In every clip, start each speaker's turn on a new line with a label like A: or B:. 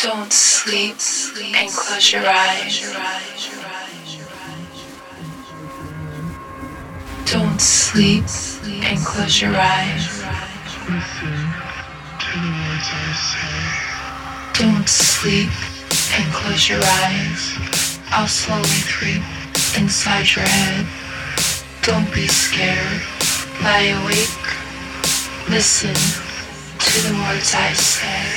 A: Don't sleep and close your eyes. Don't sleep and close your eyes. Don't sleep and close your eyes. I'll slowly creep inside your head. Don't be scared. Lie awake. Listen to the words I say.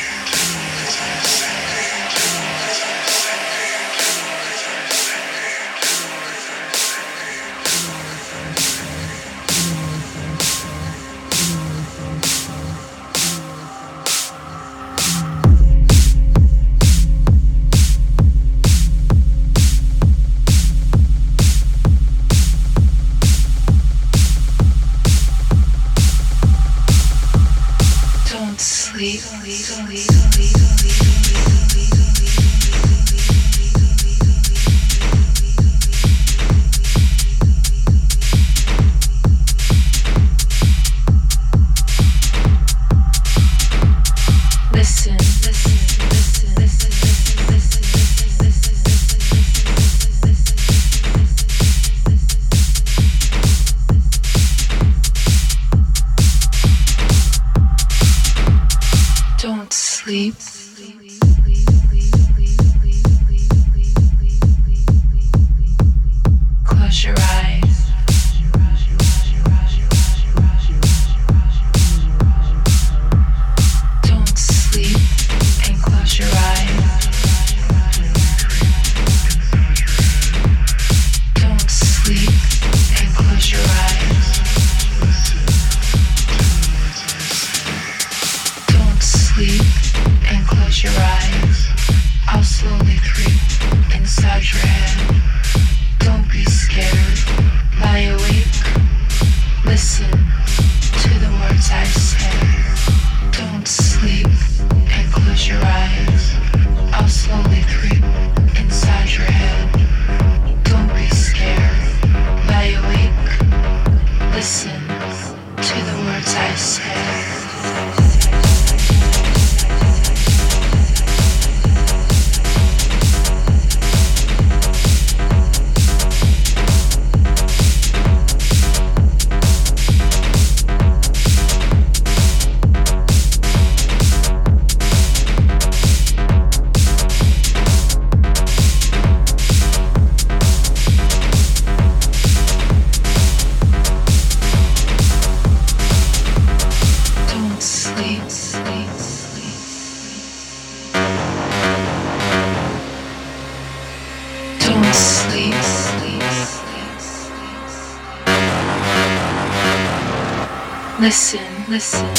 A: Listen, listen.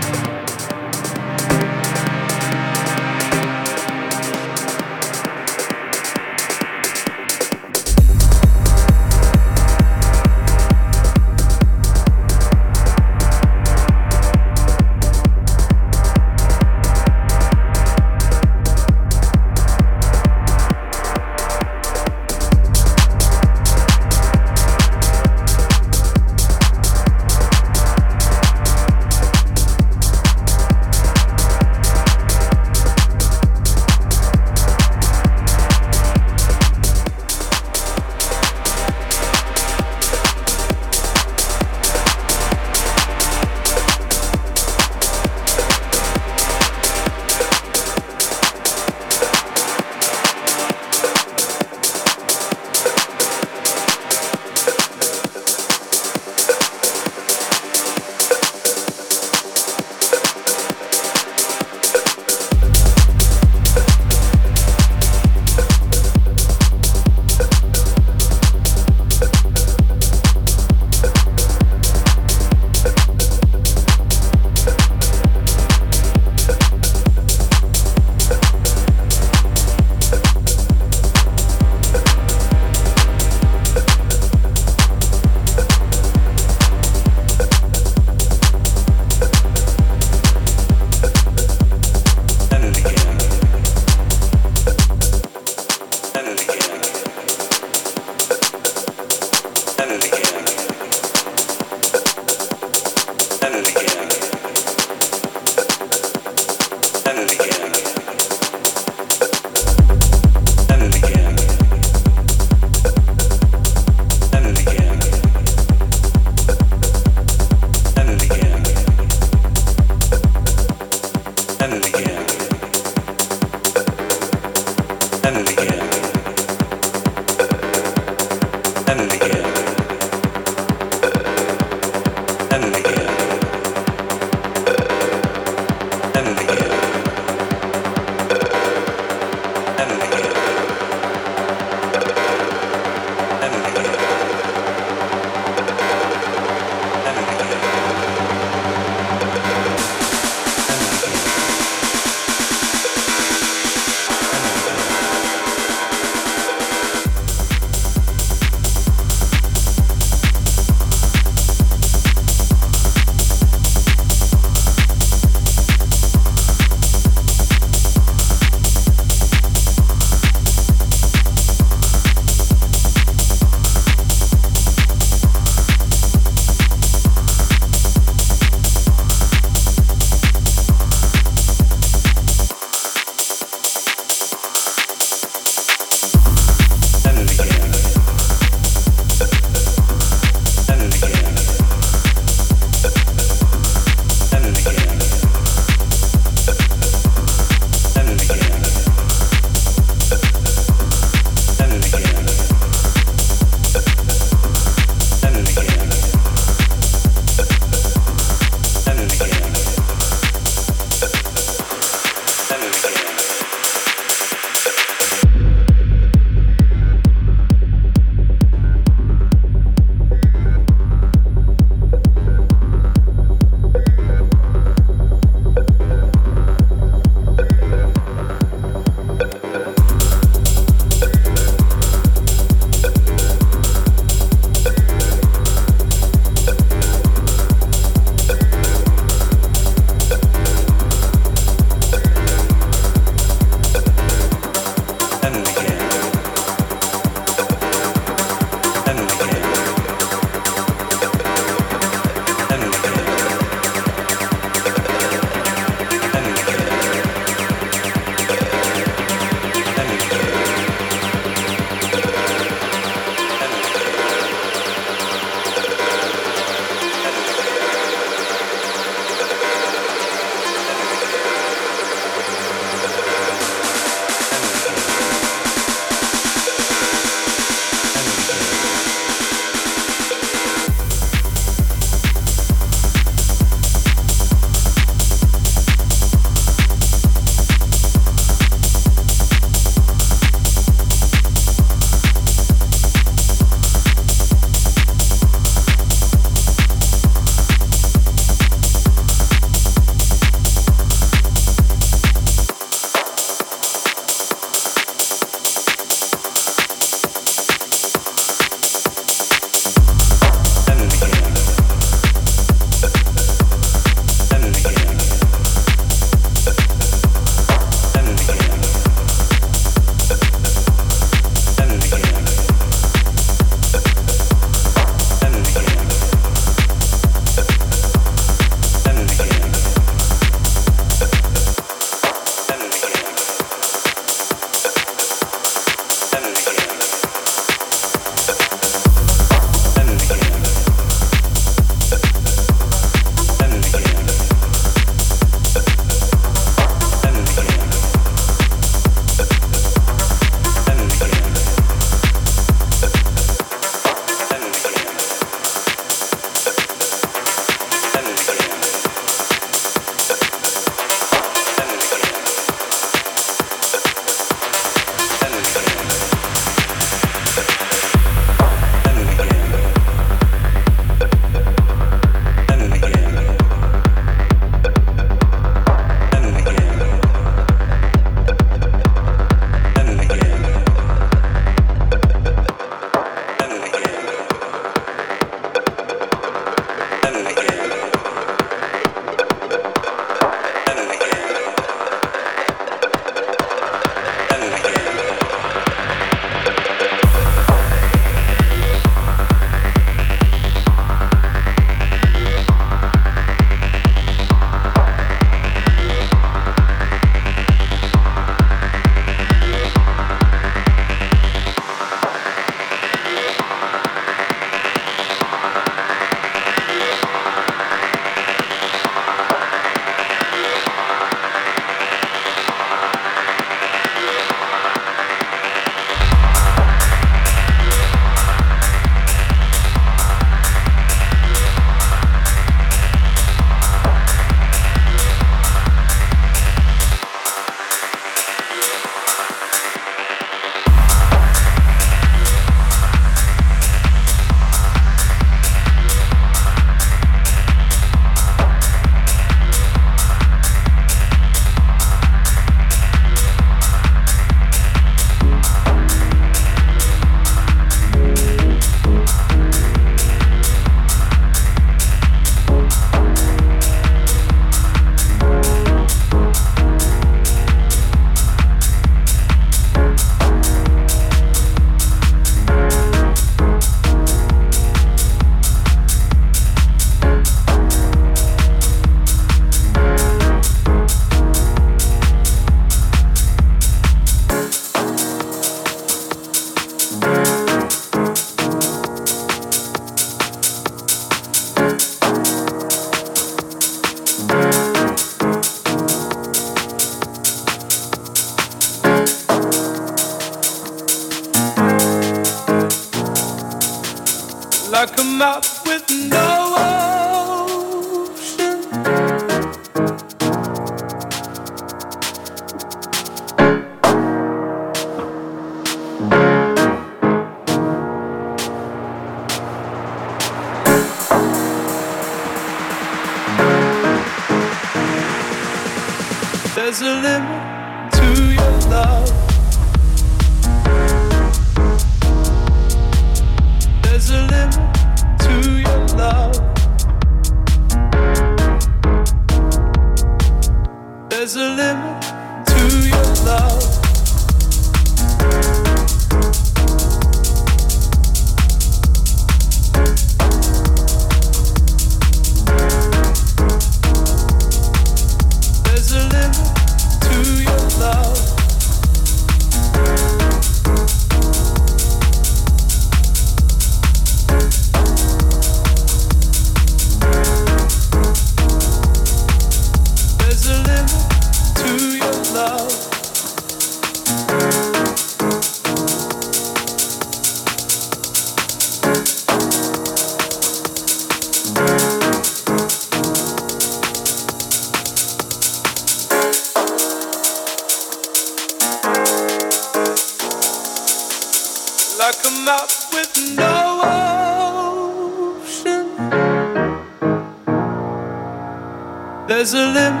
B: there's a limit.